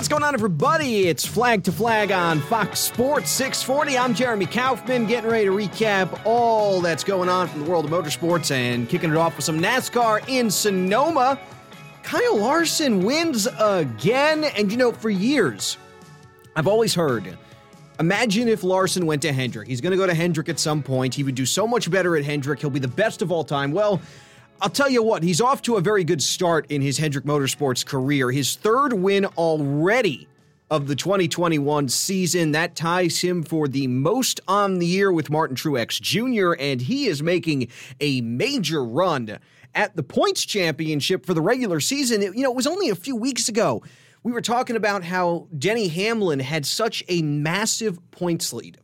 What's going on, everybody? It's Flag to Flag on Fox Sports 640. I'm Jeremy Kaufman, getting ready to recap all that's going on from the world of motorsports and kicking it off with some NASCAR in Sonoma. Kyle Larson wins again. And you know, for years, I've always heard imagine if Larson went to Hendrick. He's going to go to Hendrick at some point. He would do so much better at Hendrick. He'll be the best of all time. Well, I'll tell you what, he's off to a very good start in his Hendrick Motorsports career. His third win already of the 2021 season. That ties him for the most on the year with Martin Truex Jr., and he is making a major run at the points championship for the regular season. It, you know, it was only a few weeks ago. We were talking about how Denny Hamlin had such a massive points lead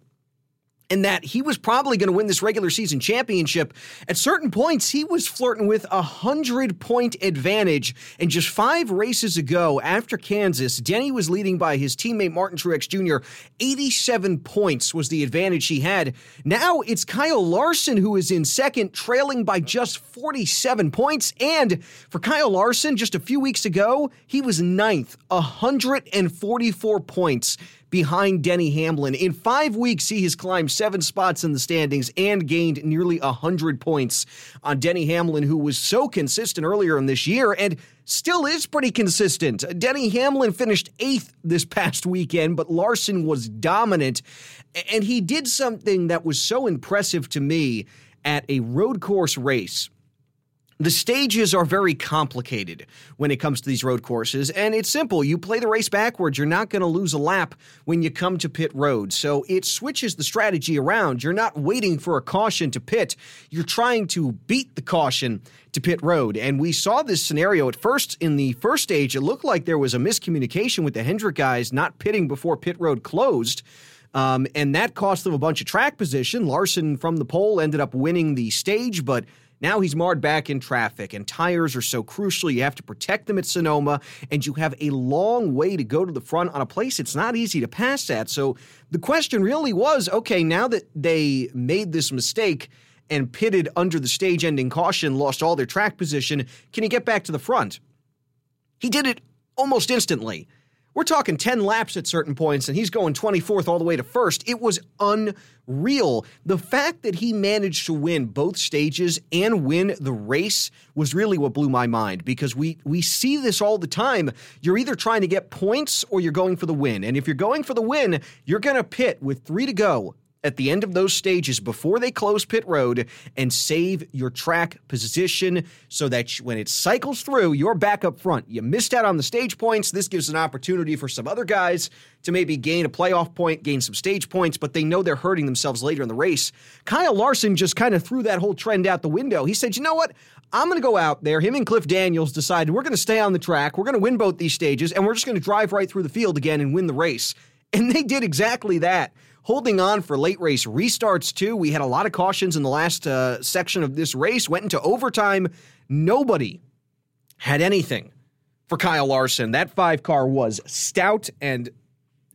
and that he was probably going to win this regular season championship. At certain points, he was flirting with a hundred point advantage. And just five races ago, after Kansas, Denny was leading by his teammate Martin Truex Jr. 87 points was the advantage he had. Now it's Kyle Larson who is in second, trailing by just 47 points. And for Kyle Larson, just a few weeks ago, he was ninth, 144 points behind Denny Hamlin. In five weeks, he has climbed seven spots in the standings and gained nearly 100 points on Denny Hamlin, who was so consistent earlier in this year and still is pretty consistent. Denny Hamlin finished eighth this past weekend, but Larson was dominant. And he did something that was so impressive to me at a road course race the stages are very complicated when it comes to these road courses, and it's simple. You play the race backwards. You're not going to lose a lap when you come to pit road. So it switches the strategy around. You're not waiting for a caution to pit, you're trying to beat the caution to pit road. And we saw this scenario at first in the first stage. It looked like there was a miscommunication with the Hendrick guys not pitting before pit road closed. Um, and that cost them a bunch of track position. Larson from the pole ended up winning the stage, but now he's marred back in traffic, and tires are so crucial. You have to protect them at Sonoma, and you have a long way to go to the front on a place it's not easy to pass at. So the question really was okay, now that they made this mistake and pitted under the stage ending caution, lost all their track position, can he get back to the front? He did it almost instantly. We're talking 10 laps at certain points, and he's going 24th all the way to first. It was unreal. The fact that he managed to win both stages and win the race was really what blew my mind because we, we see this all the time. You're either trying to get points or you're going for the win. And if you're going for the win, you're going to pit with three to go at the end of those stages before they close pit road and save your track position so that when it cycles through, you're back up front. You missed out on the stage points. This gives an opportunity for some other guys to maybe gain a playoff point, gain some stage points, but they know they're hurting themselves later in the race. Kyle Larson just kind of threw that whole trend out the window. He said, you know what? I'm going to go out there. Him and Cliff Daniels decided we're going to stay on the track. We're going to win both these stages, and we're just going to drive right through the field again and win the race. And they did exactly that holding on for late race restarts, too. We had a lot of cautions in the last uh, section of this race, went into overtime. Nobody had anything for Kyle Larson. That five car was stout, and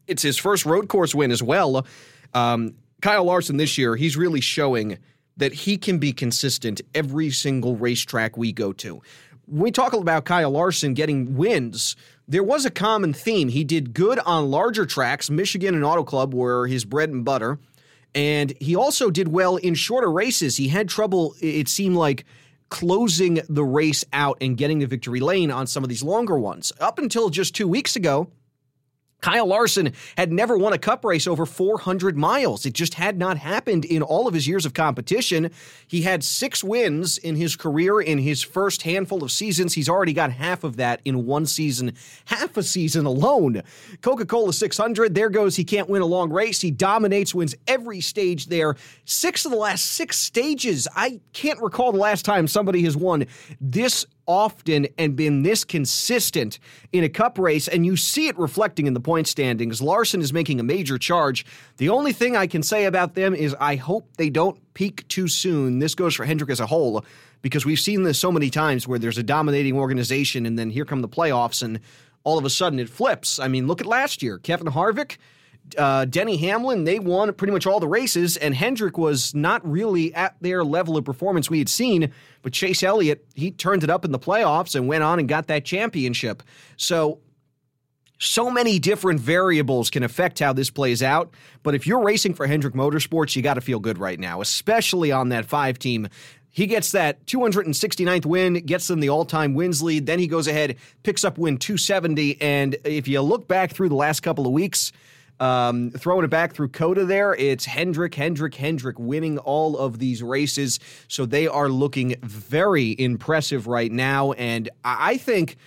it's his first road course win as well. Um, Kyle Larson this year, he's really showing that he can be consistent every single racetrack we go to. We talk about Kyle Larson getting wins, there was a common theme. He did good on larger tracks. Michigan and Auto Club were his bread and butter. And he also did well in shorter races. He had trouble, it seemed like, closing the race out and getting the victory lane on some of these longer ones. Up until just two weeks ago, Kyle Larson had never won a cup race over 400 miles. It just had not happened in all of his years of competition. He had six wins in his career in his first handful of seasons. He's already got half of that in one season, half a season alone. Coca Cola 600, there goes. He can't win a long race. He dominates, wins every stage there. Six of the last six stages. I can't recall the last time somebody has won this often and been this consistent in a cup race, and you see it reflecting in the point standings. Larson is making a major charge. The only thing I can say about them is I hope they don't peak too soon. This goes for Hendrick as a whole, because we've seen this so many times where there's a dominating organization, and then here come the playoffs, and all of a sudden it flips. I mean, look at last year. Kevin Harvick uh, Denny Hamlin, they won pretty much all the races, and Hendrick was not really at their level of performance we had seen. But Chase Elliott, he turned it up in the playoffs and went on and got that championship. So So many different variables can affect how this plays out. But if you're racing for Hendrick Motorsports, you got to feel good right now, especially on that five team. He gets that 269th win, gets them the all time wins lead. Then he goes ahead, picks up win 270. And if you look back through the last couple of weeks, um, throwing it back through COTA there, it's Hendrick, Hendrick, Hendrick winning all of these races. So they are looking very impressive right now. And I think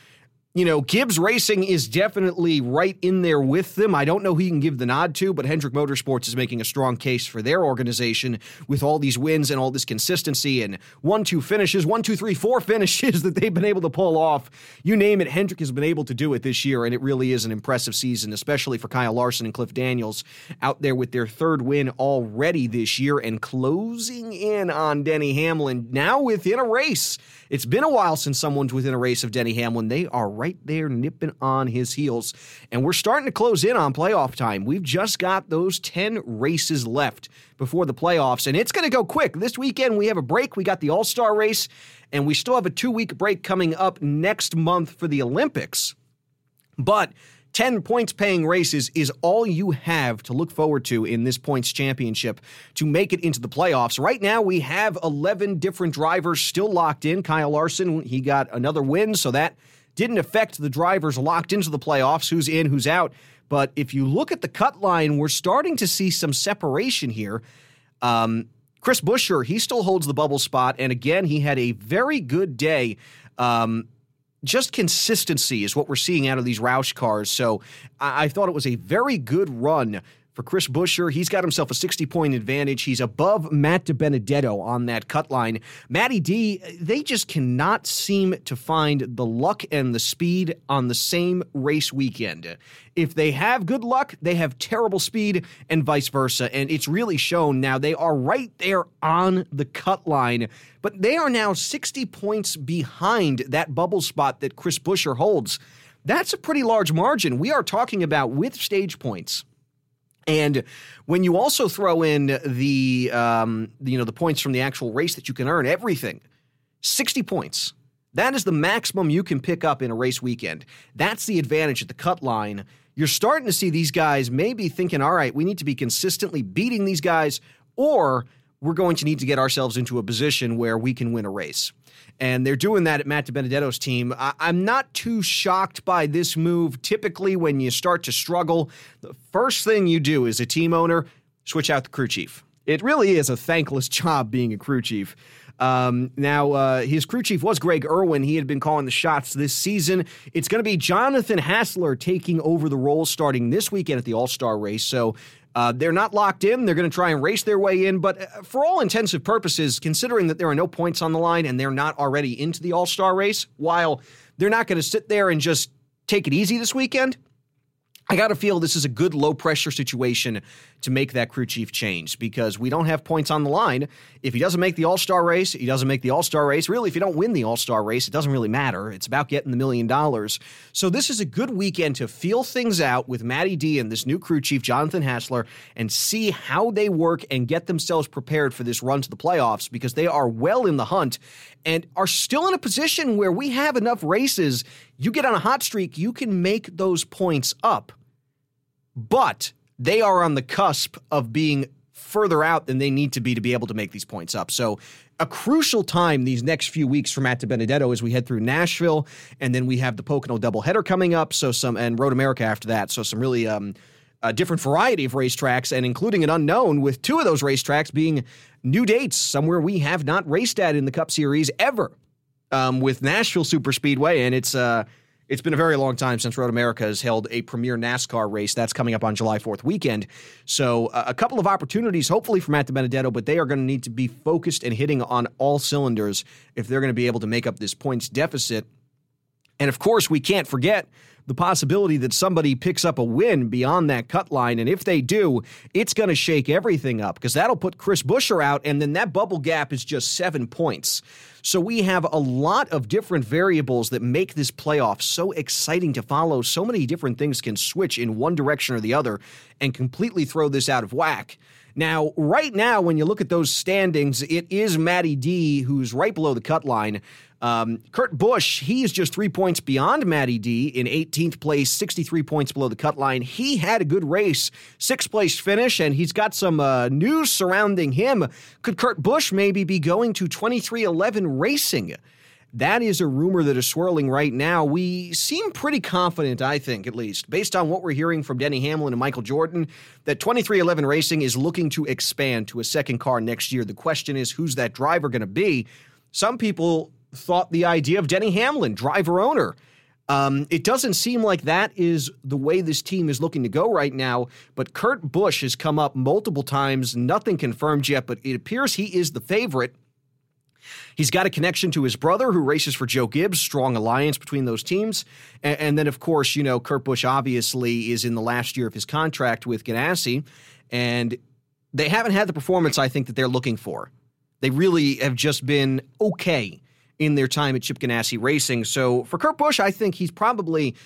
you know, Gibbs Racing is definitely right in there with them. I don't know who you can give the nod to, but Hendrick Motorsports is making a strong case for their organization with all these wins and all this consistency and one, two finishes, one, two, three, four finishes that they've been able to pull off. You name it, Hendrick has been able to do it this year, and it really is an impressive season, especially for Kyle Larson and Cliff Daniels out there with their third win already this year and closing in on Denny Hamlin now within a race. It's been a while since someone's within a race of Denny Hamlin. They are right there nipping on his heels. And we're starting to close in on playoff time. We've just got those 10 races left before the playoffs, and it's going to go quick. This weekend, we have a break. We got the All Star race, and we still have a two week break coming up next month for the Olympics. But 10 points paying races is all you have to look forward to in this points championship to make it into the playoffs. Right now, we have 11 different drivers still locked in. Kyle Larson, he got another win, so that didn't affect the drivers locked into the playoffs, who's in, who's out. But if you look at the cut line, we're starting to see some separation here. Um, Chris Buescher, he still holds the bubble spot. And again, he had a very good day. Um, just consistency is what we're seeing out of these Roush cars. So I, I thought it was a very good run for Chris Buescher. He's got himself a 60 point advantage. He's above Matt DiBenedetto on that cut line. Matty D, they just cannot seem to find the luck and the speed on the same race weekend. If they have good luck, they have terrible speed and vice versa. And it's really shown now. They are right there on the cut line, but they are now 60 points behind that bubble spot that Chris Buescher holds. That's a pretty large margin. We are talking about with stage points and when you also throw in the um, you know the points from the actual race that you can earn, everything, sixty points. That is the maximum you can pick up in a race weekend. That's the advantage at the cut line. You're starting to see these guys maybe thinking, all right, we need to be consistently beating these guys, or we're going to need to get ourselves into a position where we can win a race and they're doing that at Matt DiBenedetto's team. I- am not too shocked by this move. Typically, when you start to struggle, the first thing you do as a team owner, switch out the crew chief. It really is a thankless job being a crew chief. Um, now, uh, his crew chief was Greg Erwin. He had been calling the shots this season. It's going to be Jonathan Hassler taking over the role starting this weekend at the All Star race. So uh, they're not locked in. They're going to try and race their way in. But uh, for all intensive purposes, considering that there are no points on the line and they're not already into the All Star race, while they're not going to sit there and just take it easy this weekend, I got to feel this is a good low pressure situation to make that crew chief change because we don't have points on the line. If he doesn't make the All Star race, he doesn't make the All Star race. Really, if you don't win the All Star race, it doesn't really matter. It's about getting the million dollars. So this is a good weekend to feel things out with Matty D and this new crew chief, Jonathan Hassler, and see how they work and get themselves prepared for this run to the playoffs because they are well in the hunt and are still in a position where we have enough races. You get on a hot streak, you can make those points up but they are on the cusp of being further out than they need to be to be able to make these points up. So a crucial time these next few weeks for Matt DiBenedetto as we head through Nashville, and then we have the Pocono doubleheader coming up. So some and Road America after that. So some really um, a different variety of racetracks, and including an unknown with two of those racetracks being new dates somewhere we have not raced at in the Cup Series ever. Um, with Nashville Super Speedway, and it's uh, it's been a very long time since Road America has held a premier NASCAR race. That's coming up on July 4th weekend. So, uh, a couple of opportunities, hopefully, for Matt DiBenedetto, but they are going to need to be focused and hitting on all cylinders if they're going to be able to make up this points deficit. And of course, we can't forget the possibility that somebody picks up a win beyond that cut line. And if they do, it's going to shake everything up because that'll put Chris Buescher out. And then that bubble gap is just seven points. So we have a lot of different variables that make this playoff so exciting to follow. So many different things can switch in one direction or the other and completely throw this out of whack. Now, right now, when you look at those standings, it is Matty D who's right below the cut line. Um, Kurt Busch, he is just three points beyond Matty D in 18th place, 63 points below the cut line. He had a good race, sixth place finish, and he's got some uh, news surrounding him. Could Kurt Busch maybe be going to 23XI Racing? That is a rumor that is swirling right now. We seem pretty confident, I think, at least, based on what we're hearing from Denny Hamlin and Michael Jordan, that 23XI Racing is looking to expand to a second car next year. The question is, who's that driver going to be? Some people thought the idea of Denny Hamlin, driver owner. Um, it doesn't seem like that is the way this team is looking to go right now, but Kurt Busch has come up multiple times, nothing confirmed yet, but it appears he is the favorite. He's got a connection to his brother who races for Joe Gibbs, strong alliance between those teams. And, and, then, of course, you know, Kurt Busch obviously is in the last year of his contract with Ganassi, and they haven't had the performance I think that they're looking for. They really have just been okay in their time at Chip Ganassi Racing. So for Kurt Busch, I think he's probably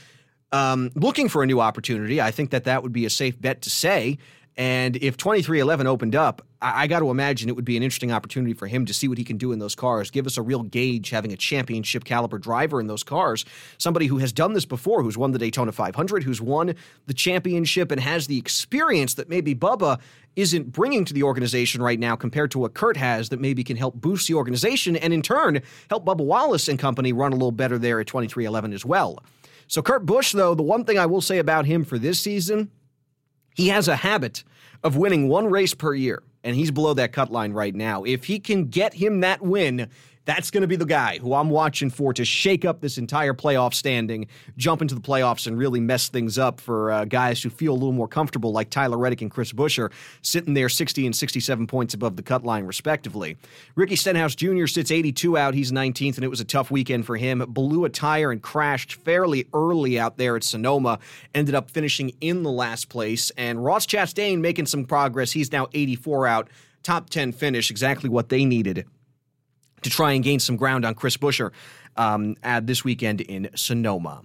um, looking for a new opportunity. I think that that would be a safe bet to say. And if 23XI opened up, I, I got to imagine it would be an interesting opportunity for him to see what he can do in those cars. Give us a real gauge having a championship caliber driver in those cars. Somebody who has done this before, who's won the Daytona 500, who's won the championship and has the experience that maybe Bubba isn't bringing to the organization right now compared to what Kurt has that maybe can help boost the organization and in turn help Bubba Wallace and company run a little better there at 23XI as well. So Kurt Busch, though, the one thing I will say about him for this season he has a habit of winning one race per year, and he's below that cut line right now. If he can get him that win, that's going to be the guy who I'm watching for to shake up this entire playoff standing, jump into the playoffs, and really mess things up for uh, guys who feel a little more comfortable, like Tyler Reddick and Chris Buescher, sitting there 60 and 67 points above the cut line, respectively. Ricky Stenhouse Jr. sits 82 out. He's 19th, and it was a tough weekend for him. Blew a tire and crashed fairly early out there at Sonoma. Ended up finishing in the last place. And Ross Chastain making some progress. He's now 84 out. Top 10 finish, exactly what they needed to try and gain some ground on Chris Buescher um, at this weekend in Sonoma.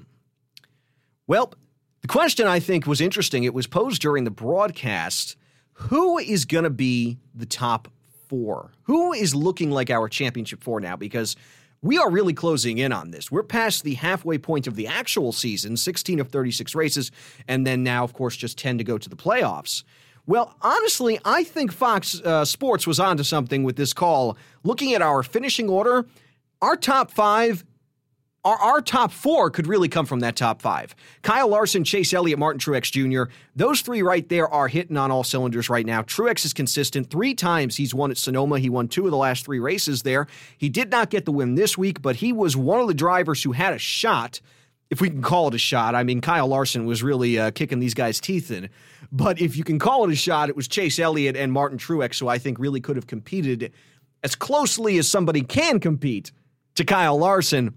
Well, the question I think was interesting. It was posed during the broadcast. Who is going to be the top four? Who is looking like our championship four now? Because we are really closing in on this. We're past the halfway point of the actual season, 16 of 36 races, and then now, of course, just 10 to go to the playoffs. Well, honestly, I think Fox uh, Sports was onto something with this call. Looking at our finishing order, our top five, our, our top four could really come from that top five. Kyle Larson, Chase Elliott, Martin Truex Jr., those three right there are hitting on all cylinders right now. Truex is consistent. Three times he's won at Sonoma. He won two of the last three races there. He did not get the win this week, but he was one of the drivers who had a shot if we can call it a shot. I mean, Kyle Larson was really uh, kicking these guys' teeth in. But if you can call it a shot, it was Chase Elliott and Martin Truex, who I think really could have competed as closely as somebody can compete to Kyle Larson.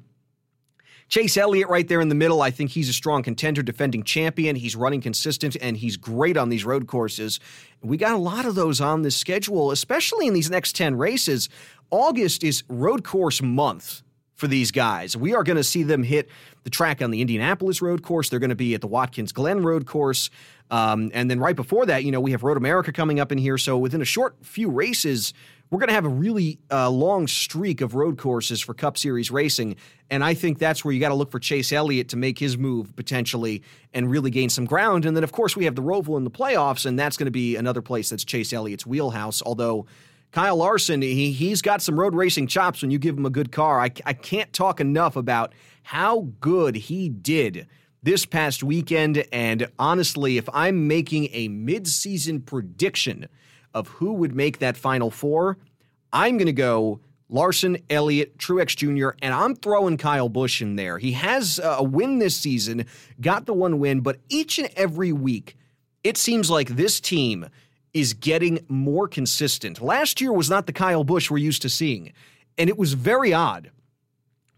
Chase Elliott right there in the middle. I think he's a strong contender, defending champion. He's running consistent and he's great on these road courses. We got a lot of those on this schedule, especially in these next 10 races. August is road course month for these guys. We are going to see them hit the track on the Indianapolis road course. They're going to be at the Watkins Glen road course. Um, and then right before that, you know, we have Road America coming up in here. So within a short few races, we're going to have a really uh, long streak of road courses for Cup Series racing. And I think that's where you got to look for Chase Elliott to make his move potentially and really gain some ground. And then, of course, we have the Roval in the playoffs, and that's going to be another place that's Chase Elliott's wheelhouse. Although Kyle Larson, he, he's got some road racing chops when you give him a good car. I, I can't talk enough about how good he did this past weekend. And honestly, if I'm making a midseason prediction of who would make that final four, I'm going to go Larson, Elliott, Truex Jr., and I'm throwing Kyle Busch in there. He has a win this season, got the one win, but each and every week, it seems like this team is getting more consistent. Last year was not the Kyle Busch we're used to seeing, and it was very odd.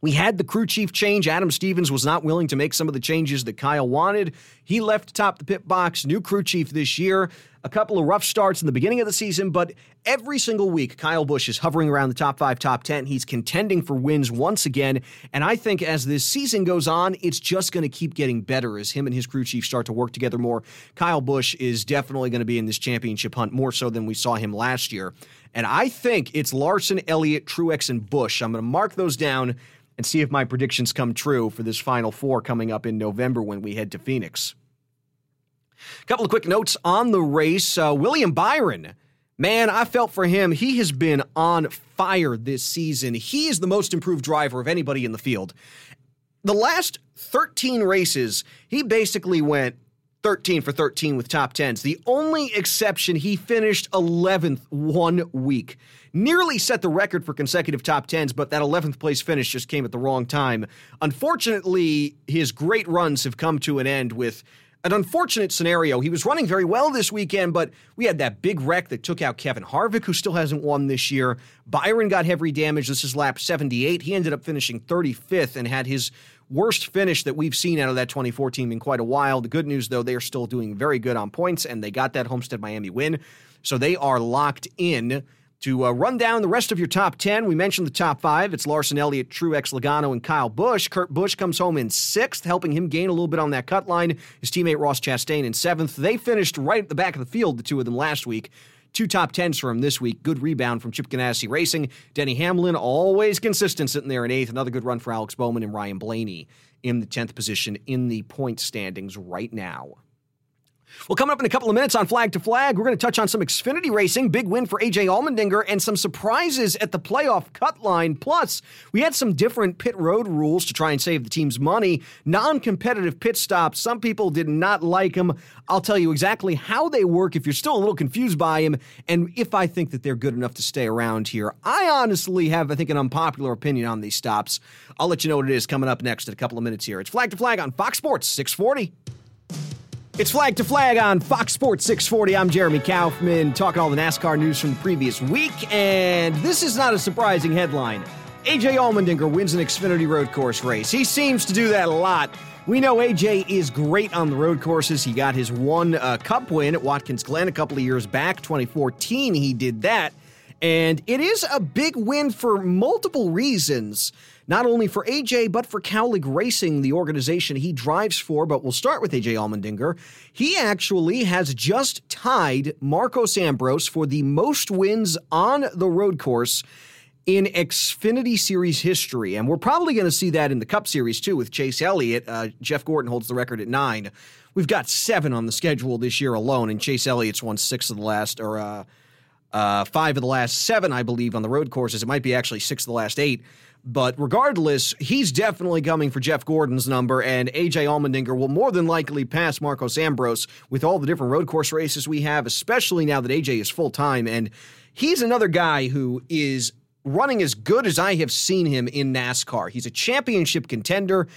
We had the crew chief change. Adam Stevens was not willing to make some of the changes that Kyle wanted. He left atop the pit box. New crew chief this year. A couple of rough starts in the beginning of the season, but every single week, Kyle Busch is hovering around the top five, top 10. He's contending for wins once again. And I think as this season goes on, it's just going to keep getting better as him and his crew chief start to work together more. Kyle Busch is definitely going to be in this championship hunt more so than we saw him last year. And I think it's Larson, Elliott, Truex, and Busch. I'm going to mark those down and see if my predictions come true for this final four coming up in November when we head to Phoenix. A couple of quick notes on the race. Uh, William Byron, man, I felt for him. He has been on fire this season. He is the most improved driver of anybody in the field. The last 13 races, he basically went 13 for 13 with top 10s. The only exception, he finished 11th one week. Nearly set the record for consecutive top 10s, but that 11th place finish just came at the wrong time. Unfortunately, his great runs have come to an end with an unfortunate scenario. He was running very well this weekend, but we had that big wreck that took out Kevin Harvick, who still hasn't won this year. Byron got heavy damage. This is lap 78. He ended up finishing 35th and had his worst finish that we've seen out of that 2014 in quite a while. The good news, though, they are still doing very good on points, and they got that Homestead Miami win. So they are locked in. To uh, run down the rest of your top 10, we mentioned the top five. It's Larson Elliott, Truex Logano, and Kyle Busch. Kurt Busch comes home in sixth, helping him gain a little bit on that cut line. His teammate Ross Chastain in seventh. They finished right at the back of the field, the two of them last week. Two top tens for him this week. Good rebound from Chip Ganassi Racing. Denny Hamlin, always consistent, sitting there in eighth. Another good run for Alex Bowman and Ryan Blaney in the 10th position in the point standings right now. Well, coming up in a couple of minutes on Flag to Flag, we're going to touch on some Xfinity racing, big win for AJ Allmendinger, and some surprises at the playoff cut line. Plus, we had some different pit road rules to try and save the team's money. Non competitive pit stops. Some people did not like them. I'll tell you exactly how they work if you're still a little confused by them, and if I think that they're good enough to stay around here. I honestly have, I think, an unpopular opinion on these stops. I'll let you know what it is coming up next in a couple of minutes here. It's Flag to Flag on Fox Sports 640. It's Flag to Flag on Fox Sports 640. I'm Jeremy Kaufman, talking all the NASCAR news from the previous week, and this is not a surprising headline. AJ Allmendinger wins an Xfinity road course race. He seems to do that a lot. We know AJ is great on the road courses. He got his one uh, cup win at Watkins Glen a couple of years back, 2014. He did that. And it is a big win for multiple reasons not only for AJ, but for Kaulig Racing, the organization he drives for. But we'll start with AJ Allmendinger. He actually has just tied Marcos Ambrose for the most wins on the road course in Xfinity Series history. And we're probably going to see that in the Cup Series too with Chase Elliott. Uh, Jeff Gordon holds the record at nine. We've got seven on the schedule this year alone, and Chase Elliott's won six of the last, or uh, uh, five of the last seven, I believe, on the road courses. It might be actually six of the last eight. But regardless, he's definitely coming for Jeff Gordon's number, and AJ Allmendinger will more than likely pass Marcos Ambrose with all the different road course races we have, especially now that AJ is full time. And he's another guy who is running as good as I have seen him in NASCAR. He's a championship contender.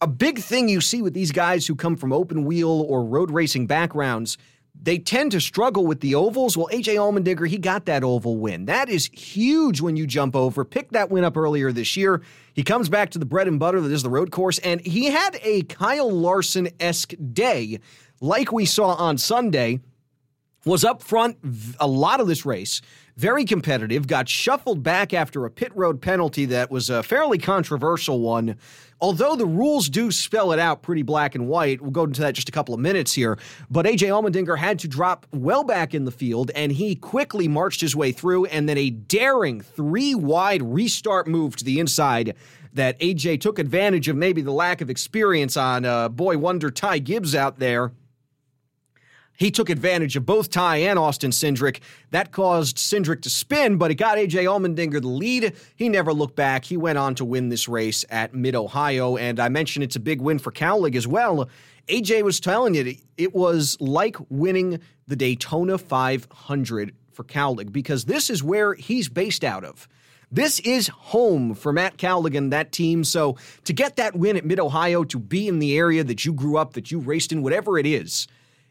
A big thing you see with these guys who come from open wheel or road racing backgrounds they tend to struggle with the ovals. Well, AJ Allmendinger, he got that oval win. That is huge when you jump over. Picked that win up earlier this year. He comes back to the bread and butter that is the road course, and he had a Kyle Larson esque day, like we saw on Sunday. Was up front a lot of this race very competitive, got shuffled back after a pit road penalty that was a fairly controversial one. Although the rules do spell it out pretty black and white, we'll go into that just a couple of minutes here. But AJ Allmendinger had to drop well back in the field, and he quickly marched his way through, and then a daring three wide restart move to the inside that AJ took advantage of maybe the lack of experience on uh, boy wonder Ty Gibbs out there he took advantage of both Ty and Austin Cindric. That caused Cindric to spin, but it got AJ Allmendinger the lead. He never looked back. He went on to win this race at Mid Ohio, and I mentioned it's a big win for Kaulig as well. AJ was telling you it was like winning the Daytona 500 for Kaulig because this is where he's based out of. This is home for Matt Cowligan, that team. So to get that win at Mid Ohio, to be in the area that you grew up, that you raced in, whatever it is,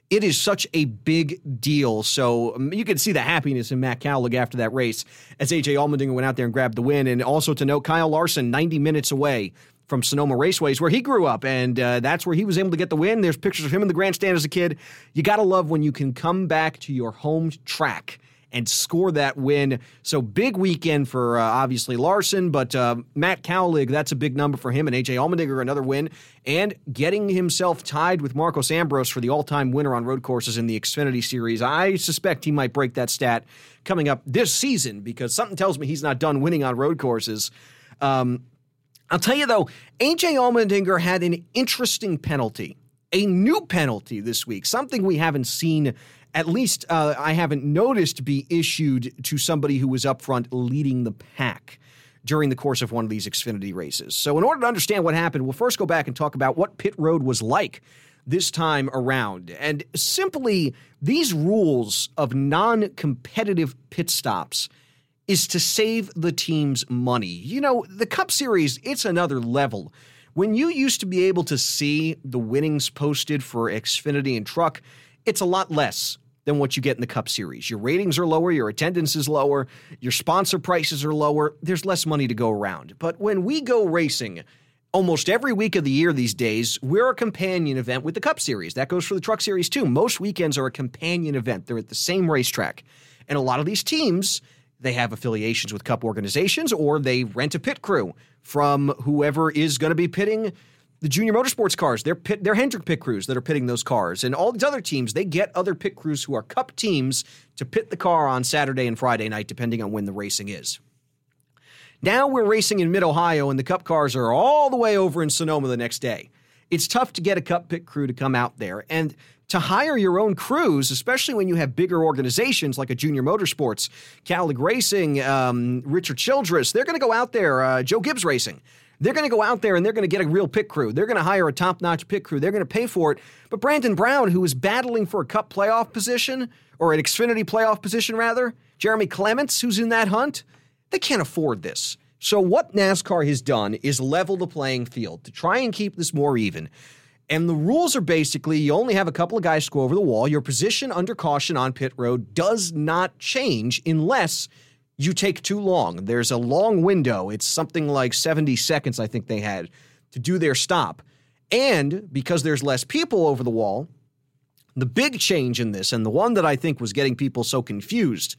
it is such a big deal. So um, you can see the happiness in Matt Kaulig after that race as AJ Allmendinger went out there and grabbed the win. And also to note, Kyle Larson, 90 minutes away from Sonoma Raceways, where he grew up, and uh, that's where he was able to get the win. There's pictures of him in the grandstand as a kid. You got to love when you can come back to your home track and score that win. So big weekend for uh, obviously Larson, but uh, Matt Kaulig, that's a big number for him, and AJ Allmendinger another win, and getting himself tied with Marcos Ambrose for the all-time winner on road courses in the Xfinity Series. I suspect he might break that stat coming up this season because something tells me he's not done winning on road courses. Um, I'll tell you though, AJ Allmendinger had an interesting penalty, a new penalty this week, something we haven't seen. At least uh, I haven't noticed be issued to somebody who was up front leading the pack during the course of one of these Xfinity races. So, in order to understand what happened, we'll first go back and talk about what pit road was like this time around. And simply, these rules of non competitive pit stops is to save the team's money. You know, the Cup Series, it's another level. When you used to be able to see the winnings posted for Xfinity and Truck, it's a lot less than what you get in the Cup Series. Your ratings are lower, your attendance is lower, your sponsor prices are lower, there's less money to go around. But when we go racing, almost every week of the year these days, we're a companion event with the Cup Series. That goes for the Truck Series too. Most weekends are a companion event, they're at the same racetrack. And a lot of these teams, they have affiliations with cup organizations or they rent a pit crew from whoever is going to be pitting the junior motorsports cars. They're pit, they're Hendrick pit crews that are pitting those cars, and all these other teams they get other pit crews who are cup teams to pit the car on Saturday and Friday night, depending on when the racing is. Now we're racing in Mid Ohio, and the cup cars are all the way over in Sonoma the next day. It's tough to get a cup pit crew to come out there, and to hire your own crews, especially when you have bigger organizations like a Junior Motorsports, Kaulig Racing, um, Richard Childress, they're going to go out there, uh, Joe Gibbs Racing. They're going to go out there and they're going to get a real pit crew. They're going to hire a top notch pit crew. They're going to pay for it. But Brandon Brown, who is battling for a cup playoff position, or an Xfinity playoff position, rather, Jeremy Clements, who's in that hunt, they can't afford this. So, what NASCAR has done is level the playing field to try and keep this more even. And the rules are basically you only have a couple of guys go over the wall. Your position under caution on pit road does not change unless you take too long. There's a long window. It's something like 70 seconds, I think they had, to do their stop. And because there's less people over the wall, the big change in this, and the one that I think was getting people so confused,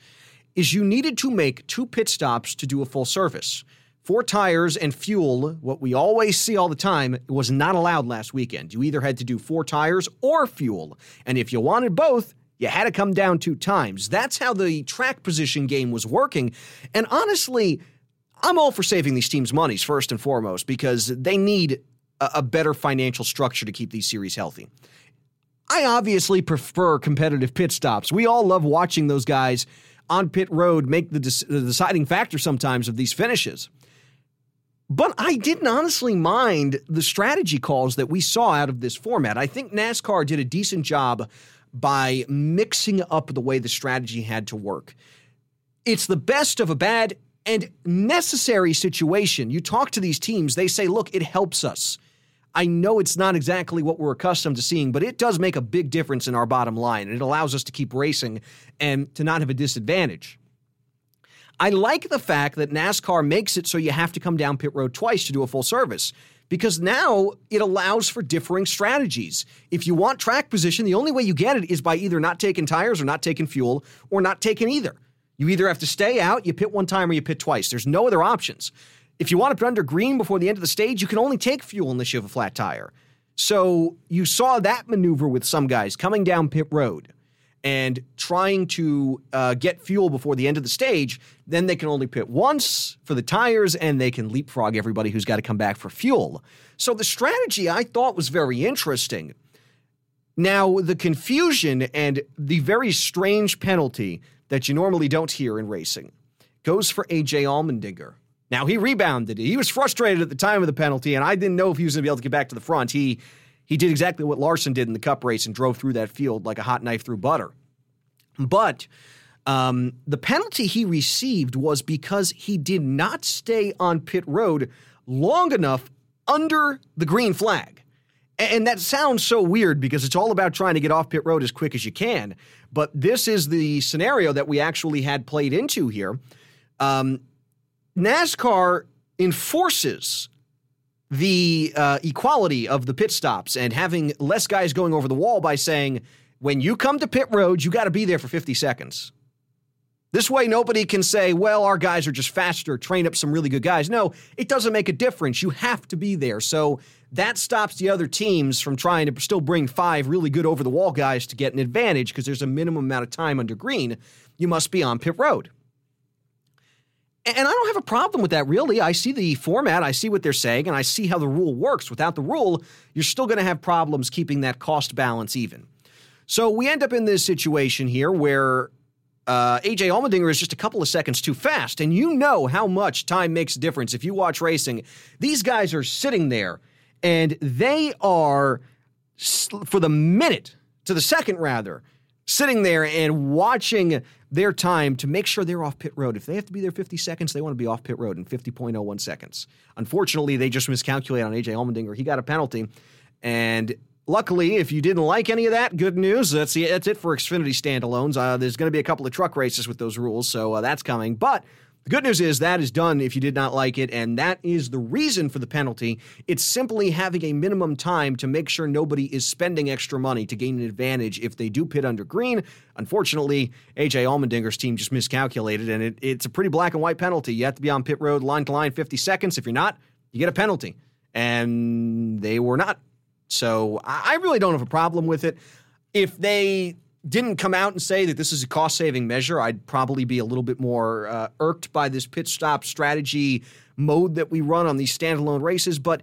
is you needed to make two pit stops to do a full service. Four tires and fuel, what we always see all the time, was not allowed last weekend. You either had to do four tires or fuel. And if you wanted both, you had to come down two times. That's how the track position game was working. And honestly, I'm all for saving these teams' monies first and foremost because they need a, a better financial structure to keep these series healthy. I obviously prefer competitive pit stops. We all love watching those guys on pit road make the, the deciding factor sometimes of these finishes. But I didn't honestly mind the strategy calls that we saw out of this format. I think NASCAR did a decent job by mixing up the way the strategy had to work. It's the best of a bad and necessary situation. You talk to these teams, they say, look, it helps us. I know it's not exactly what we're accustomed to seeing, but it does make a big difference in our bottom line. And it allows us to keep racing and to not have a disadvantage. I like the fact that NASCAR makes it so you have to come down pit road twice to do a full service because now it allows for differing strategies. If you want track position, the only way you get it is by either not taking tires or not taking fuel or not taking either. You either have to stay out, you pit one time, or you pit twice. There's no other options. If you want to put under green before the end of the stage, you can only take fuel unless you have a flat tire. So you saw that maneuver with some guys coming down pit road and trying to uh, get fuel before the end of the stage, then they can only pit once for the tires and they can leapfrog everybody who's got to come back for fuel. So the strategy I thought was very interesting. Now, the confusion and the very strange penalty that you normally don't hear in racing goes for AJ Allmendinger. Now, he rebounded. He was frustrated at the time of the penalty, and I didn't know if he was going to be able to get back to the front. He he did exactly what Larson did in the cup race and drove through that field like a hot knife through butter. But um, the penalty he received was because he did not stay on pit road long enough under the green flag. And that sounds so weird because it's all about trying to get off pit road as quick as you can. But this is the scenario that we actually had played into here. Um, NASCAR enforces the uh, equality of the pit stops and having less guys going over the wall by saying, when you come to pit road, you got to be there for 50 seconds. This way, nobody can say, well, our guys are just faster, train up some really good guys. No, it doesn't make a difference. You have to be there. So that stops the other teams from trying to still bring five really good over the wall guys to get an advantage because there's a minimum amount of time under green. You must be on pit road. And I don't have a problem with that, really. I see the format, I see what they're saying, and I see how the rule works. Without the rule, you're still going to have problems keeping that cost balance even. So we end up in this situation here where uh, AJ Allmendinger is just a couple of seconds too fast. And you know how much time makes a difference if you watch racing. These guys are sitting there and they are, for the minute, to the second rather, sitting there and watching their time to make sure they're off pit road. If they have to be there 50 seconds, they want to be off pit road in 50.01 seconds. Unfortunately, they just miscalculated on AJ Allmendinger. He got a penalty. And luckily, if you didn't like any of that, good news. That's, the, that's it for Xfinity standalones. Uh, there's going to be a couple of truck races with those rules, so uh, that's coming. But the good news is that is done if you did not like it, and that is the reason for the penalty. It's simply having a minimum time to make sure nobody is spending extra money to gain an advantage if they do pit under green. Unfortunately, AJ Allmendinger's team just miscalculated, and it, it's a pretty black and white penalty. You have to be on pit road line to line 50 seconds. If you're not, you get a penalty. And they were not. So I really don't have a problem with it. If they didn't come out and say that this is a cost saving measure, I'd probably be a little bit more uh, irked by this pit stop strategy mode that we run on these standalone races. But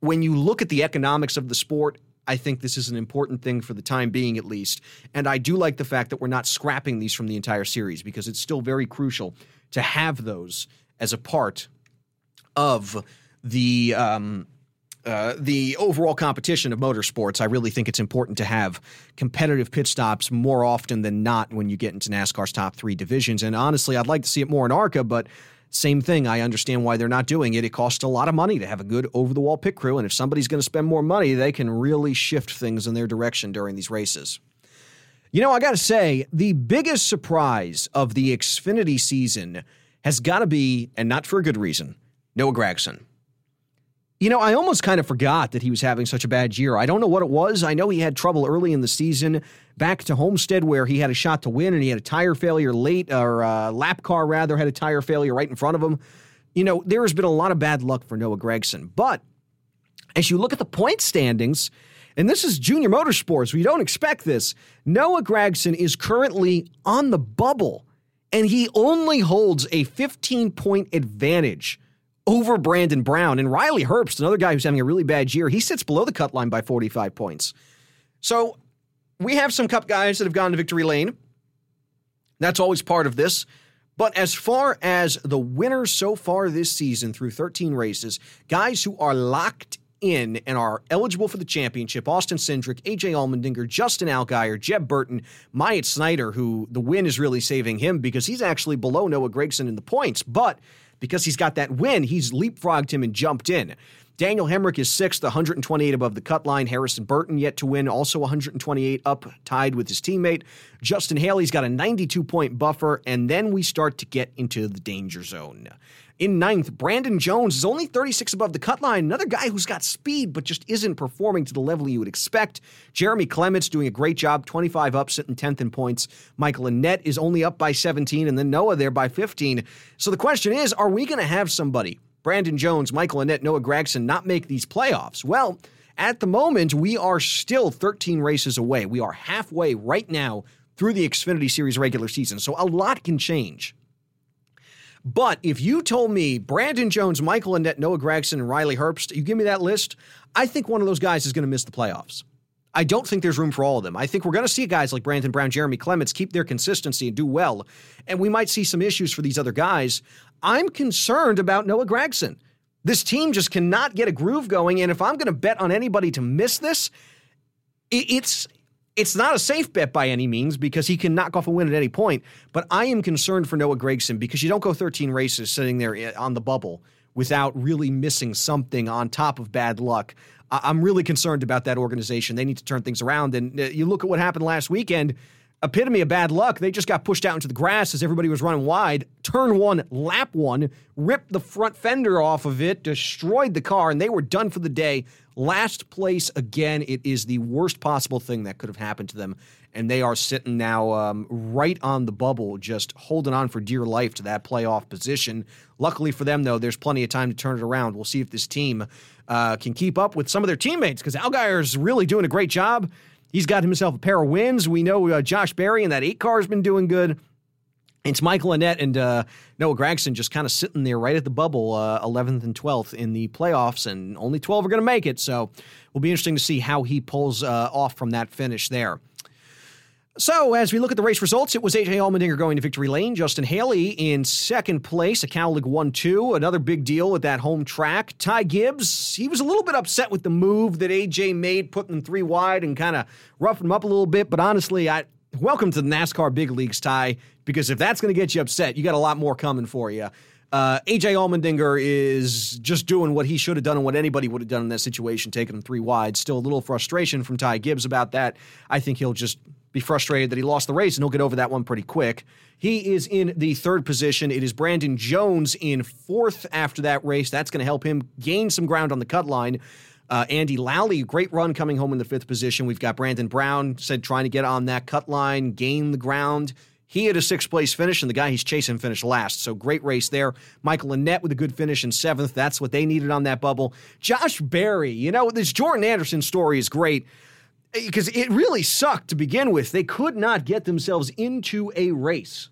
when you look at the economics of the sport, I think this is an important thing for the time being, at least. And I do like the fact that we're not scrapping these from the entire series because it's still very crucial to have those as a part of the um, uh, the overall competition of motorsports, I really think it's important to have competitive pit stops more often than not when you get into NASCAR's top three divisions. And honestly, I'd like to see it more in ARCA, but same thing. I understand why they're not doing it. It costs a lot of money to have a good over the wall pit crew. And if somebody's going to spend more money, they can really shift things in their direction during these races. You know, I got to say, the biggest surprise of the Xfinity season has got to be, and not for a good reason, Noah Gragson. You know, I almost kind of forgot that he was having such a bad year. I don't know what it was. I know he had trouble early in the season back to Homestead where he had a shot to win and he had a tire failure late, or uh, lap car rather, had a tire failure right in front of him. You know, there has been a lot of bad luck for Noah Gragson. But as you look at the point standings, and this is junior motorsports, we don't expect this. Noah Gragson is currently on the bubble, and he only holds a 15 point advantage over Brandon Brown. And Riley Herbst, another guy who's having a really bad year, he sits below the cut line by 45 points. So we have some cup guys that have gone to victory lane. That's always part of this. But as far as the winners so far this season through 13 races, guys who are locked in and are eligible for the championship Austin Cindric, AJ Allmendinger, Justin Allgaier, Jeb Burton, Myatt Snider, who the win is really saving him because he's actually below Noah Gragson in the points. But because he's got that win, he's leapfrogged him and jumped in. Daniel Hemric is sixth, 128 above the cut line. Harrison Burton yet to win, also 128 up, tied with his teammate. Justin Haley's got a 92 point buffer, and then we start to get into the danger zone. In ninth, Brandon Jones is only 36 above the cut line. Another guy who's got speed, but just isn't performing to the level you would expect. Jeremy Clements doing a great job, 25 up, sitting 10th in points. Michael Annett is only up by 17, and then Noah there by 15. So the question is are we going to have somebody, Brandon Jones, Michael Annett, Noah Gragson, not make these playoffs? Well, at the moment, we are still 13 races away. We are halfway right now through the Xfinity Series regular season, so a lot can change. But if you told me Brandon Jones, Michael Annett, Noah Gragson, and Riley Herbst, you give me that list, I think one of those guys is going to miss the playoffs. I don't think there's room for all of them. I think we're going to see guys like Brandon Brown, Jeremy Clements keep their consistency and do well. And we might see some issues for these other guys. I'm concerned about Noah Gragson. This team just cannot get a groove going. And if I'm going to bet on anybody to miss this, it's it's not a safe bet by any means because he can knock off a win at any point. But I am concerned for Noah Gragson because you don't go 13 races sitting there eh, on the bubble without really missing something on top of bad luck. I'm really concerned about that organization. They need to turn things around. And eh, you look at what happened last weekend. epitome of bad luck. They just got pushed out into the grass as everybody was running wide. Turn one, lap one, ripped the front fender off of it, destroyed the car, and they were done for the day. Last place again. It is the worst possible thing that could have happened to them. And they are sitting now um, right on the bubble, just holding on for dear life to that playoff position. Luckily for them, though, there's plenty of time to turn it around. We'll see if this team uh, can keep up with some of their teammates because Allgaier's really doing a great job. He's got himself a pair of wins. We know uh, Josh Berry and that eight car has been doing good. It's Michael Annett and uh, Noah Gragson just kind of sitting there right at the bubble, uh, 11th and 12th in the playoffs, and only 12 are going to make it. So will be interesting to see how he pulls uh, off from that finish there. So, as we look at the race results, it was AJ Allmendinger going to victory lane. Justin Haley in second place, a Kaulig 1 2. Another big deal at that home track. Ty Gibbs, he was a little bit upset with the move that AJ made, putting them three wide and kind of roughing them up a little bit. But honestly, I welcome to the NASCAR big leagues, Ty, because if that's going to get you upset, you got a lot more coming for you. Uh, AJ Allmendinger is just doing what he should have done and what anybody would have done in that situation, taking them three wide. Still a little frustration from Ty Gibbs about that. I think he'll just be frustrated that he lost the race, and he'll get over that one pretty quick. He is in the third position. It is Brandon Jones in fourth after that race. That's going to help him gain some ground on the cut line. Uh, Andy Lally, great run coming home in the fifth position. We've got Brandon Brown said trying to get on that cut line, gain the ground. He had a sixth place finish, and the guy he's chasing finished last. So great race there. Michael Annett with a good finish in seventh. That's what they needed on that bubble. Josh Berry, you know, this Jordan Anderson story is great because it really sucked to begin with. They could not get themselves into a race.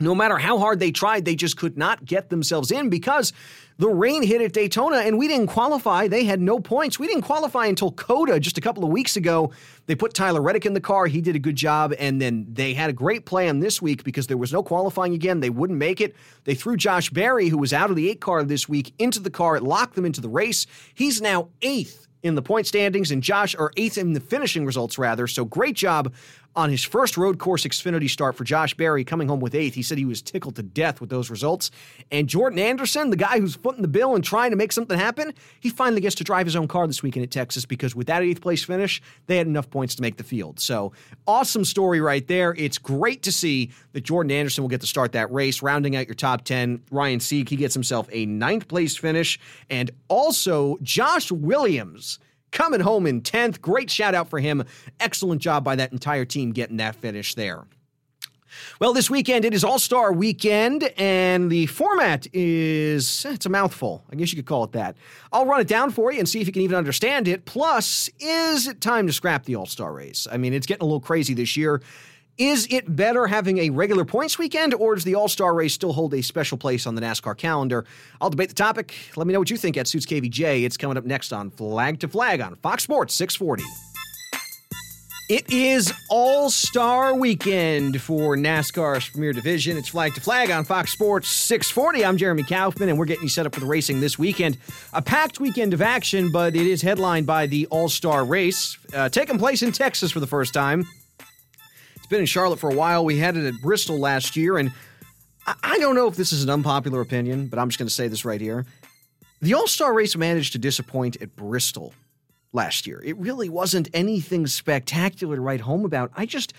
No matter how hard they tried, they just could not get themselves in because the rain hit at Daytona and we didn't qualify. They had no points. We didn't qualify until COTA just a couple of weeks ago. They put Tyler Reddick in the car. He did a good job. And then they had a great plan this week because there was no qualifying again. They wouldn't make it. They threw Josh Berry, who was out of the eight car this week, into the car. It locked them into the race. He's now eighth in the point standings and Josh are eighth in the finishing results rather. So great job on his first road course Xfinity start for Josh Berry coming home with eighth. He said he was tickled to death with those results. And Jordan Anderson, the guy who's footing the bill and trying to make something happen, he finally gets to drive his own car this weekend at Texas because with that eighth place finish, they had enough points to make the field. So awesome story right there. It's great to see that Jordan Anderson will get to start that race, rounding out your top 10. Ryan Sieg, he gets himself a ninth place finish. And also Josh Williams coming home in 10th. Great shout out for him. Excellent job by that entire team getting that finish there. Well, this weekend it is All Star Weekend, and the format is eh, it's a mouthful. I guess you could call it that. I'll run it down for you and see if you can even understand it. Plus, is it time to scrap the All Star race? I mean, it's getting a little crazy this year. Is it better having a regular points weekend, or does the All Star race still hold a special place on the NASCAR calendar? I'll debate the topic. Let me know what you think at Suits KVJ. It's coming up next on Flag to Flag on Fox Sports 640. It is All Star Weekend for NASCAR's Premier Division. It's Flag to Flag on Fox Sports 640. I'm Jeremy Kaufman, and we're getting you set up for the racing this weekend. A packed weekend of action, but it is headlined by the All Star race, uh, taking place in Texas for the first time been in Charlotte for a while. We had it at Bristol last year, and I don't know if this is an unpopular opinion, but I'm just going to say this right here. The All Star race managed to disappoint at Bristol last year. It really wasn't anything spectacular to write home about. I just,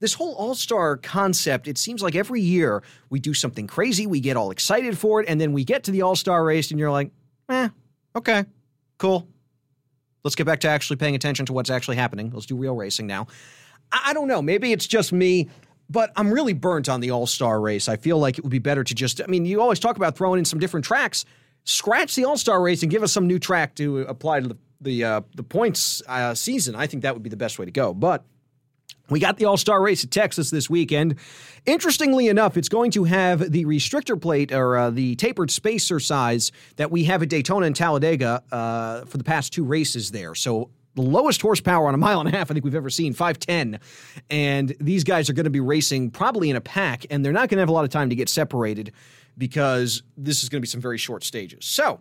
this whole All Star concept, it seems like every year we do something crazy, we get all excited for it, and then we get to the All Star race, and you're like, eh, okay, cool. Let's get back to actually paying attention to what's actually happening. Let's do real racing now. I don't know. Maybe it's just me, but I'm really burnt on the All Star race. I feel like it would be better to just, I mean, you always talk about throwing in some different tracks. Scratch the All Star race and give us some new track to apply to the the, uh, the points uh, season. I think that would be the best way to go. But we got the All Star race at Texas this weekend. Interestingly enough, it's going to have the restrictor plate or uh, the tapered spacer size that we have at Daytona and Talladega uh, for the past two races there. So the lowest horsepower on a mile and a half I think we've ever seen, 510. And these guys are going to be racing probably in a pack, and they're not going to have a lot of time to get separated because this is going to be some very short stages. So,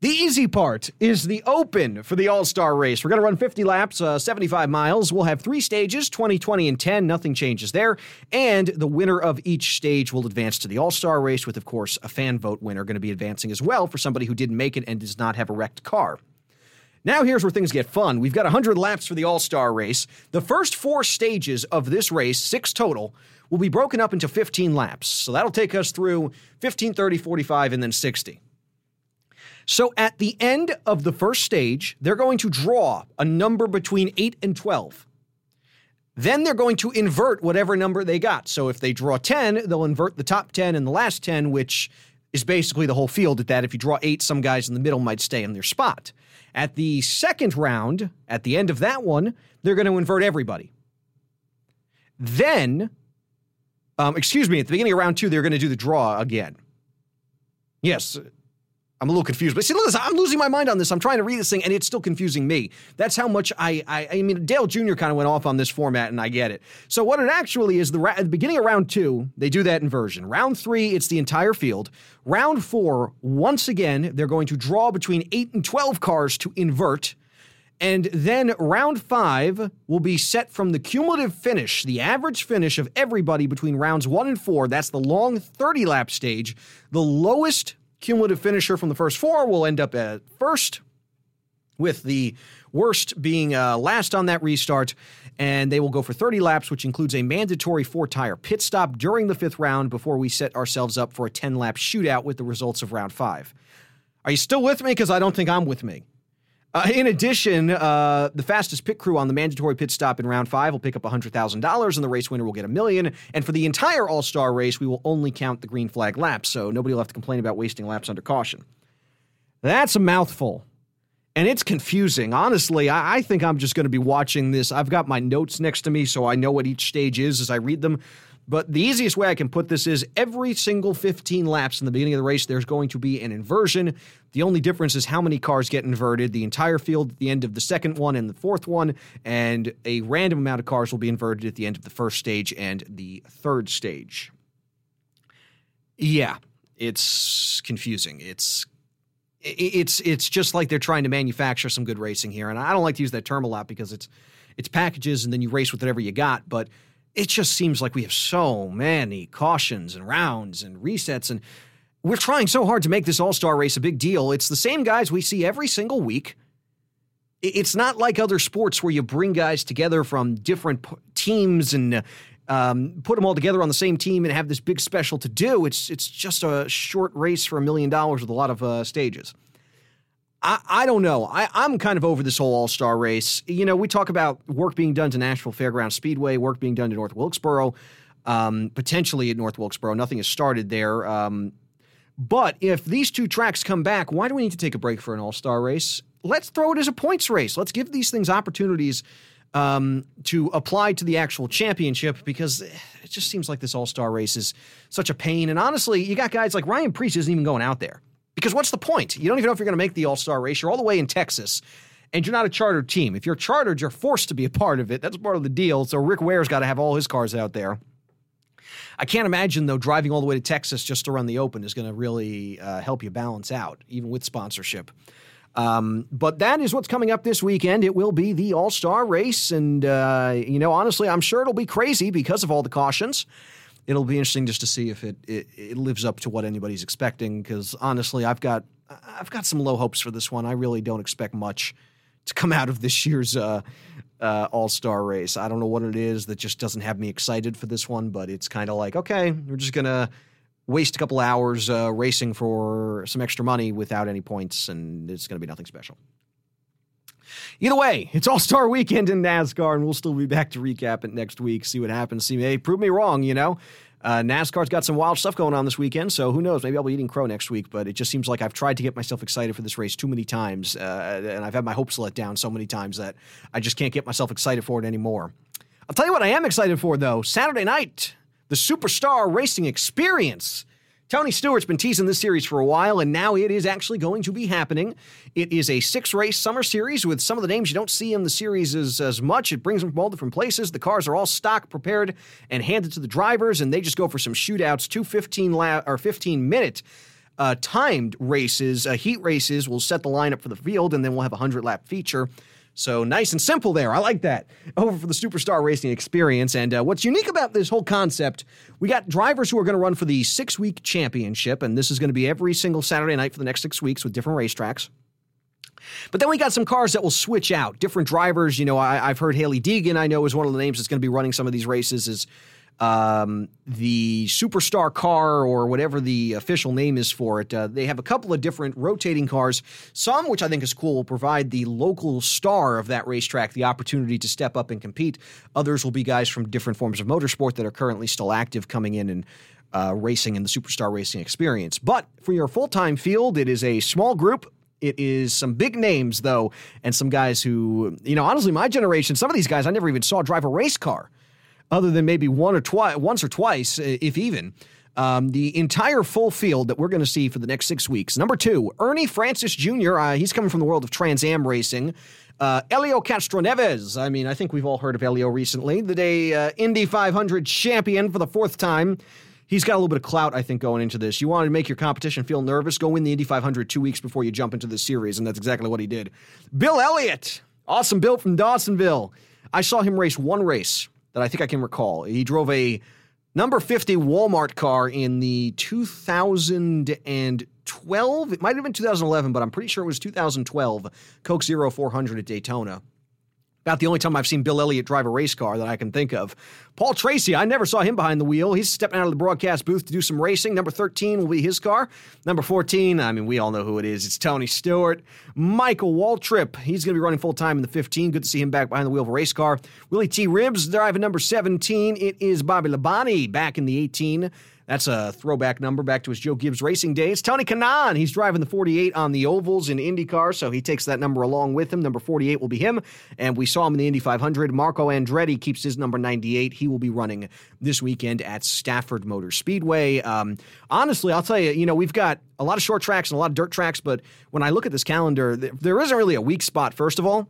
the easy part is the open for the All Star race. We're going to run 50 laps, uh, 75 miles. We'll have three stages 20, 20, and 10. Nothing changes there. And the winner of each stage will advance to the All Star race, with, of course, a fan vote winner going to be advancing as well for somebody who didn't make it and does not have a wrecked car. Now, here's where things get fun. We've got 100 laps for the All Star race. The first four stages of this race, six total, will be broken up into 15 laps. So that'll take us through 15, 30, 45, and then 60. So at the end of the first stage, they're going to draw a number between 8 and 12. Then they're going to invert whatever number they got. So if they draw 10, they'll invert the top 10 and the last 10, which is basically the whole field at that. If you draw 8, some guys in the middle might stay in their spot. At the second round, at the end of that one, they're going to invert everybody. Then, um, excuse me, at the beginning of round two, they're going to do the draw again. Yes, I'm a little confused. But see, listen, I'm losing my mind on this. I'm trying to read this thing, and it's still confusing me. That's how much I, I, I mean, Dale Jr. kind of went off on this format, and I get it. So what it actually is, the, at the beginning of round two, they do that inversion. Round three, it's the entire field. Round four, once again, they're going to draw between eight and 12 cars to invert. And then round five will be set from the cumulative finish, the average finish of everybody between rounds one and four. That's the long 30 lap stage. The lowest cumulative finisher from the first four will end up at first, with the worst being uh, last on that restart. And they will go for 30 laps, which includes a mandatory four tire pit stop during the fifth round before we set ourselves up for a 10 lap shootout with the results of round five. Are you still with me? Because I don't think I'm with me. Uh, in addition, uh, the fastest pit crew on the mandatory pit stop in round five will pick up $100,000, and the race winner will get a million. And for the entire All Star race, we will only count the green flag laps, so nobody will have to complain about wasting laps under caution. That's a mouthful. And it's confusing. Honestly, I, I think I'm just going to be watching this. I've got my notes next to me, so I know what each stage is as I read them. But the easiest way I can put this is every single 15 laps in the beginning of the race, there's going to be an inversion. The only difference is how many cars get inverted. The entire field at the end of the second one and the fourth one, and a random amount of cars will be inverted at the end of the first stage and the third stage. Yeah, it's confusing. It's it's it's just like they're trying to manufacture some good racing here, and I don't like to use that term a lot because it's it's packages and then you race with whatever you got, but it just seems like we have so many cautions and rounds and resets and we're trying so hard to make this all-star race a big deal it's the same guys we see every single week it's not like other sports where you bring guys together from different teams and um, put them all together on the same team and have this big special to do it's it's just a short race for a million dollars with a lot of uh, stages I, I don't know. I, I'm kind of over this whole All Star race. You know, we talk about work being done to Nashville Fairground Speedway, work being done to North Wilkesboro, um, potentially at North Wilkesboro. Nothing has started there. Um, but if these two tracks come back, why do we need to take a break for an All Star race? Let's throw it as a points race. Let's give these things opportunities um, to apply to the actual championship because it just seems like this All Star race is such a pain. And honestly, you got guys like Ryan Preece isn't even going out there. Because what's the point? You don't even know if you're going to make the All Star race. You're all the way in Texas, and you're not a chartered team. If you're chartered, you're forced to be a part of it. That's part of the deal. So Rick Ware's got to have all his cars out there. I can't imagine though driving all the way to Texas just to run the Open is going to really uh, help you balance out, even with sponsorship. Um, but that is what's coming up this weekend. It will be the All Star race, and uh, you know, honestly, I'm sure it'll be crazy because of all the cautions it'll be interesting just to see if it, it, it lives up to what anybody's expecting. Because honestly, I've got I've got some low hopes for this one. I really don't expect much to come out of this year's uh, uh, All Star race. I don't know what it is that just doesn't have me excited for this one, but it's kind of like okay, we're just gonna waste a couple hours uh, racing for some extra money without any points, and it's gonna be nothing special. Either way, it's All Star Weekend in NASCAR, and we'll still be back to recap it next week, see what happens. See, hey, prove me wrong, you know. Uh, NASCAR's got some wild stuff going on this weekend, so who knows? Maybe I'll be eating crow next week. But it just seems like I've tried to get myself excited for this race too many times, uh, and I've had my hopes let down so many times that I just can't get myself excited for it anymore. I'll tell you what I am excited for, though. Saturday night, the Superstar Racing Experience. Tony Stewart's been teasing this series for a while, and now it is actually going to be happening. It is a six race summer series with some of the names you don't see in the series as, as much. It brings them from all different places. The cars are all stock prepared and handed to the drivers, and they just go for some shootouts, two 15, la- or 15 minute uh, timed races, uh, heat races. will set the lineup for the field, and then we'll have a 100 lap feature. So nice and simple there. I like that. Over for the Superstar Racing Experience. And uh, what's unique about this whole concept, we got drivers who are going to run for the six week championship. And this is going to be every single Saturday night for the next six weeks with different racetracks. But then we got some cars that will switch out. Different drivers. You know, I, have heard Hailie Deegan, I know, is one of the names that's going to be running some of these races. Is um, the superstar car or whatever the official name is for it. Uh, they have a couple of different rotating cars. Some, which I think is cool, will provide the local star of that racetrack the opportunity to step up and compete. Others will be guys from different forms of motorsport that are currently still active coming in and uh, racing in the superstar racing experience. But for your full time field, it is a small group it is some big names, though, and some guys who, you know, honestly, my generation, some of these guys I never even saw drive a race car other than maybe one or twice, once or twice, if even. Um, the entire full field that we're going to see for the next six weeks. Number two, Ernie Francis Jr. Uh, he's coming from the world of Trans Am racing. Uh, Helio Castroneves. I mean, I think we've all heard of Elio recently. The day uh, Indy 500 champion for the fourth time. He's got a little bit of clout, I think, going into this. You want to make your competition feel nervous? Go win the Indy 500 two weeks before you jump into the series, and that's exactly what he did. Bill Elliott, awesome Bill from Dawsonville. I saw him race one race that I think I can recall. He drove a number 50 Walmart car in the 2012. It might have been 2011, but I'm pretty sure it was 2012 Coke Zero 400 at Daytona. About the only time I've seen Bill Elliott drive a race car that I can think of. Paul Tracy, I never saw him behind the wheel. He's stepping out of the broadcast booth to do some racing. Number 13 will be his car. Number 14, I mean, we all know who it is. It's Tony Stewart. Michael Waltrip, he's going to be running full time in the 15. Good to see him back behind the wheel of a race car. Willie T. Ribbs driving number 17. It is Bobby Labonte back in the 18. That's a throwback number back to his Joe Gibbs racing days. Tony Kanaan, he's driving the 48 on the ovals in IndyCar, so he takes that number along with him. Number 48 will be him, and we saw him in the Indy 500. Marco Andretti keeps his number 98. He will be running this weekend at Stafford Motor Speedway. Um, honestly, I'll tell you, you know, we've got a lot of short tracks and a lot of dirt tracks, but when I look at this calendar, there isn't really a weak spot, first of all.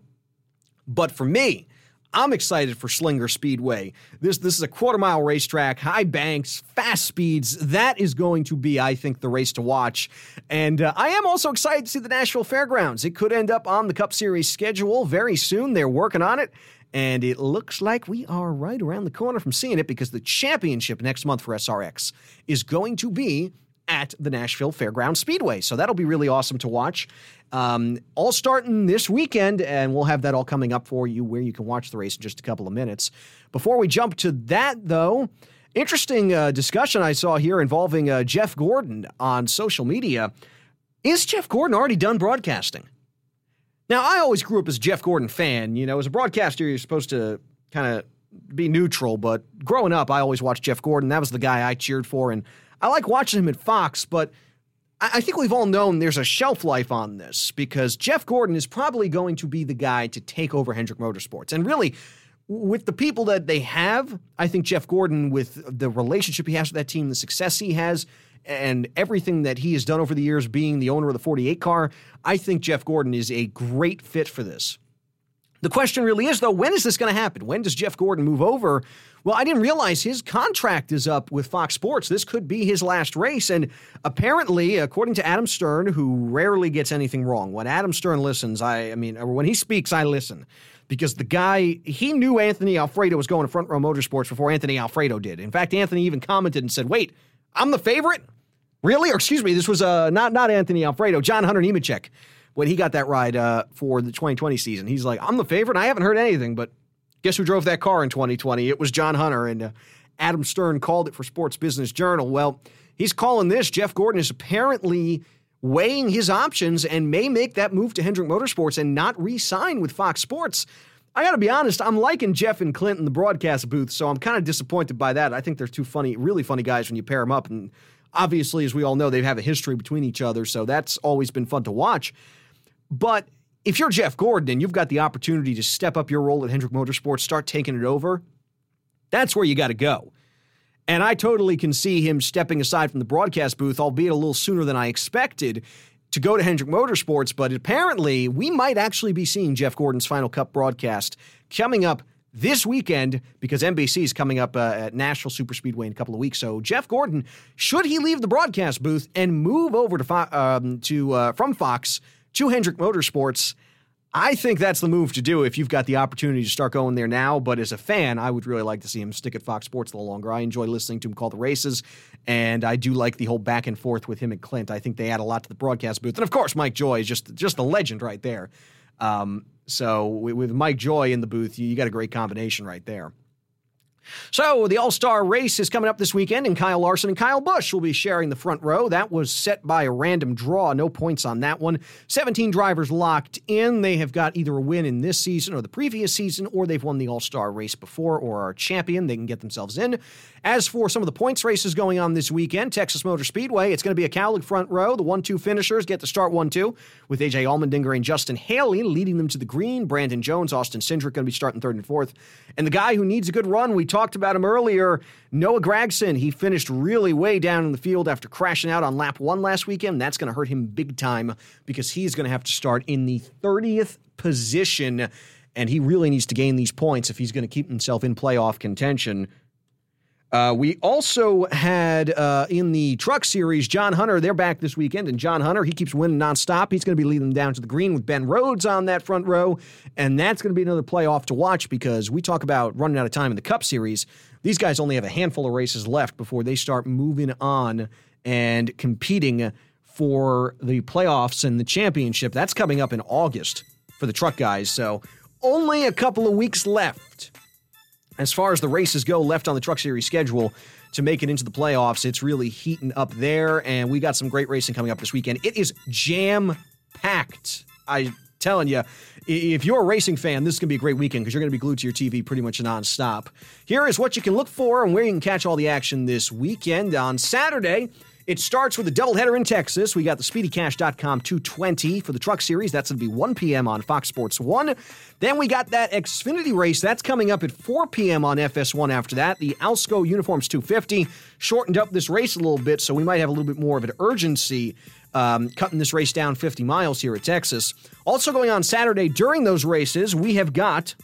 But for me, I'm excited for Slinger Speedway. This this is a quarter mile racetrack, high banks, fast speeds. That is going to be, I think, the race to watch. And uh, I am also excited to see the Nashville Fairgrounds. It could end up on the Cup Series schedule very soon. They're working on it. And it looks like we are right around the corner from seeing it because the championship next month for SRX is going to be at the Nashville Fairground Speedway. So that'll be really awesome to watch. Um, all starting this weekend, and we'll have that all coming up for you where you can watch the race in just a couple of minutes. Before we jump to that, though, interesting uh, discussion I saw here involving uh, Jeff Gordon on social media. Is Jeff Gordon already done broadcasting? Now, I always grew up as a Jeff Gordon fan. You know, as a broadcaster, you're supposed to kind of be neutral, but growing up, I always watched Jeff Gordon. That was the guy I cheered for, and I like watching him at Fox, but I think we've all known there's a shelf life on this because Jeff Gordon is probably going to be the guy to take over Hendrick Motorsports. And really, with the people that they have, I think Jeff Gordon, with the relationship he has with that team, the success he has, and everything that he has done over the years being the owner of the 48 car, I think Jeff Gordon is a great fit for this. The question really is, though, when is this going to happen? When does Jeff Gordon move over? Well, I didn't realize his contract is up with Fox Sports. This could be his last race. And apparently, according to Adam Stern, who rarely gets anything wrong, when Adam Stern listens, I, I mean, when he speaks, I listen. Because the guy, he knew Anthony Alfredo was going to Front Row Motorsports before Anthony Alfredo did. In fact, Anthony even commented and said, wait, I'm the favorite? Really? Or excuse me, this was uh, not, not Anthony Alfredo, John Hunter Nemechek when he got that ride uh, for the 2020 season. He's like, I'm the favorite. I haven't heard anything, but guess who drove that car in 2020? It was John Hunter, and uh, Adam Stern called it for Sports Business Journal. Well, he's calling this. Jeff Gordon is apparently weighing his options and may make that move to Hendrick Motorsports and not re-sign with Fox Sports. I got to be honest, I'm liking Jeff and Clint in the broadcast booth, so I'm kind of disappointed by that. I think they're two funny, really funny guys when you pair them up. And obviously, as we all know, they have a history between each other, so that's always been fun to watch. But if you're Jeff Gordon and you've got the opportunity to step up your role at Hendrick Motorsports, start taking it over, that's where you got to go. And I totally can see him stepping aside from the broadcast booth, albeit a little sooner than I expected, to go to Hendrick Motorsports. But apparently, we might actually be seeing Jeff Gordon's Final Cup broadcast coming up this weekend because NBC is coming up uh, at Nashville Superspeedway in a couple of weeks. So Jeff Gordon, should he leave the broadcast booth and move over to um, to uh, from Fox to Hendrick Motorsports. I think that's the move to do if you've got the opportunity to start going there now. But as a fan, I would really like to see him stick at Fox Sports a little longer. I enjoy listening to him call the races, and I do like the whole back and forth with him and Clint. I think they add a lot to the broadcast booth, and of course, Mike Joy is just just a legend right there. Um, so with, Mike Joy in the booth, you got a great combination right there. So the All Star race is coming up this weekend, and Kyle Larson and Kyle Busch will be sharing the front row. That was set by a random draw, no points on that one. 17 drivers locked in. They have got either a win in this season or the previous season, or they've won the All Star race before or are champion. They can get themselves in. As for some of the points races going on this weekend, Texas Motor Speedway, it's going to be a Kaulig front row. The 1 2 finishers get to start 1 2, with AJ Allmendinger and Justin Haley leading them to the green. Brandon Jones, Austin Cindric going to be starting third and fourth. And the guy who needs a good run, we talked about him earlier, Noah Gragson. He finished really way down in the field after crashing out on lap one last weekend. That's going to hurt him big time because he's going to have to start in the 30th position. And he really needs to gain these points if he's going to keep himself in playoff contention. Uh, we also had uh, in the truck series John Hunter. They're back this weekend, and John Hunter he keeps winning nonstop. He's going to be leading them down to the green with Ben Rhodes on that front row, and that's going to be another playoff to watch because we talk about running out of time in the Cup Series. These guys only have a handful of races left before they start moving on and competing for the playoffs and the championship. That's coming up in August for the truck guys. So only a couple of weeks left as far as the races go left on the Truck Series schedule to make it into the playoffs, it's really heating up there, and we got some great racing coming up this weekend. It is jam packed. I'm telling you, if you're a racing fan, this is going to be a great weekend because you're going to be glued to your TV pretty much nonstop. Here is what you can look for and where you can catch all the action this weekend. On Saturday, it starts with a doubleheader in Texas. We got the SpeedyCash.com 220 for the Truck Series. That's going to be 1 p.m. on Fox Sports 1. Then we got that Xfinity race. That's coming up at 4 p.m. on FS1 after that. The Alsco Uniforms 250 shortened up this race a little bit, so we might have a little bit more of an urgency um, cutting this race down 50 miles here at Texas. Also going on Saturday during those races, we have got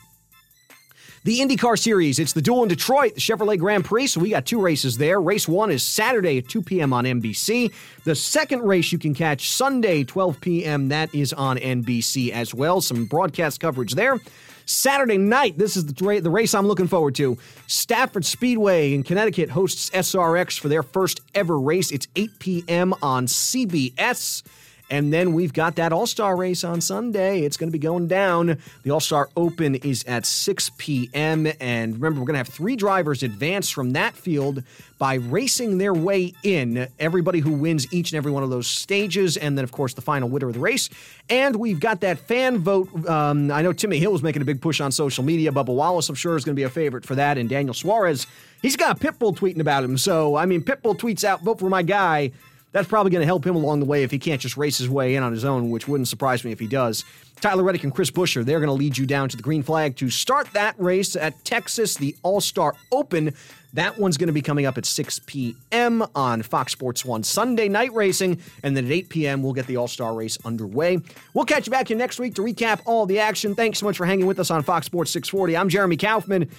the IndyCar Series, it's the duel in Detroit, the Chevrolet Grand Prix. So we got two races there. Race one is Saturday at 2 p.m. on NBC. The second race you can catch Sunday, 12 p.m. That is on NBC as well. Some broadcast coverage there. Saturday night, this is the, the race I'm looking forward to. Stafford Speedway in Connecticut hosts SRX for their first ever race. It's 8 p.m. on CBS. And then we've got that All Star race on Sunday. It's going to be going down. The All Star Open is at 6 p.m. And remember, we're going to have three drivers advance from that field by racing their way in. Everybody who wins each and every one of those stages. And then, of course, the final winner of the race. And we've got that fan vote. Um, I know Timmy Hill was making a big push on social media. Bubba Wallace, I'm sure, is going to be a favorite for that. And Daniel Suarez, he's got Pitbull tweeting about him. So, I mean, Pitbull tweets out, vote for my guy that's probably going to help him along the way if he can't just race his way in on his own, which wouldn't surprise me if he does. Tyler Reddick and Chris Buescher, they're going to lead you down to the green flag to start that race at Texas, the All Star Open. That one's going to be coming up at 6 p.m. on Fox Sports 1 Sunday night racing. And then at 8 p.m., we'll get the All Star race underway. We'll catch you back here next week to recap all the action. Thanks so much for hanging with us on Fox Sports 640. I'm Jeremy Kaufman.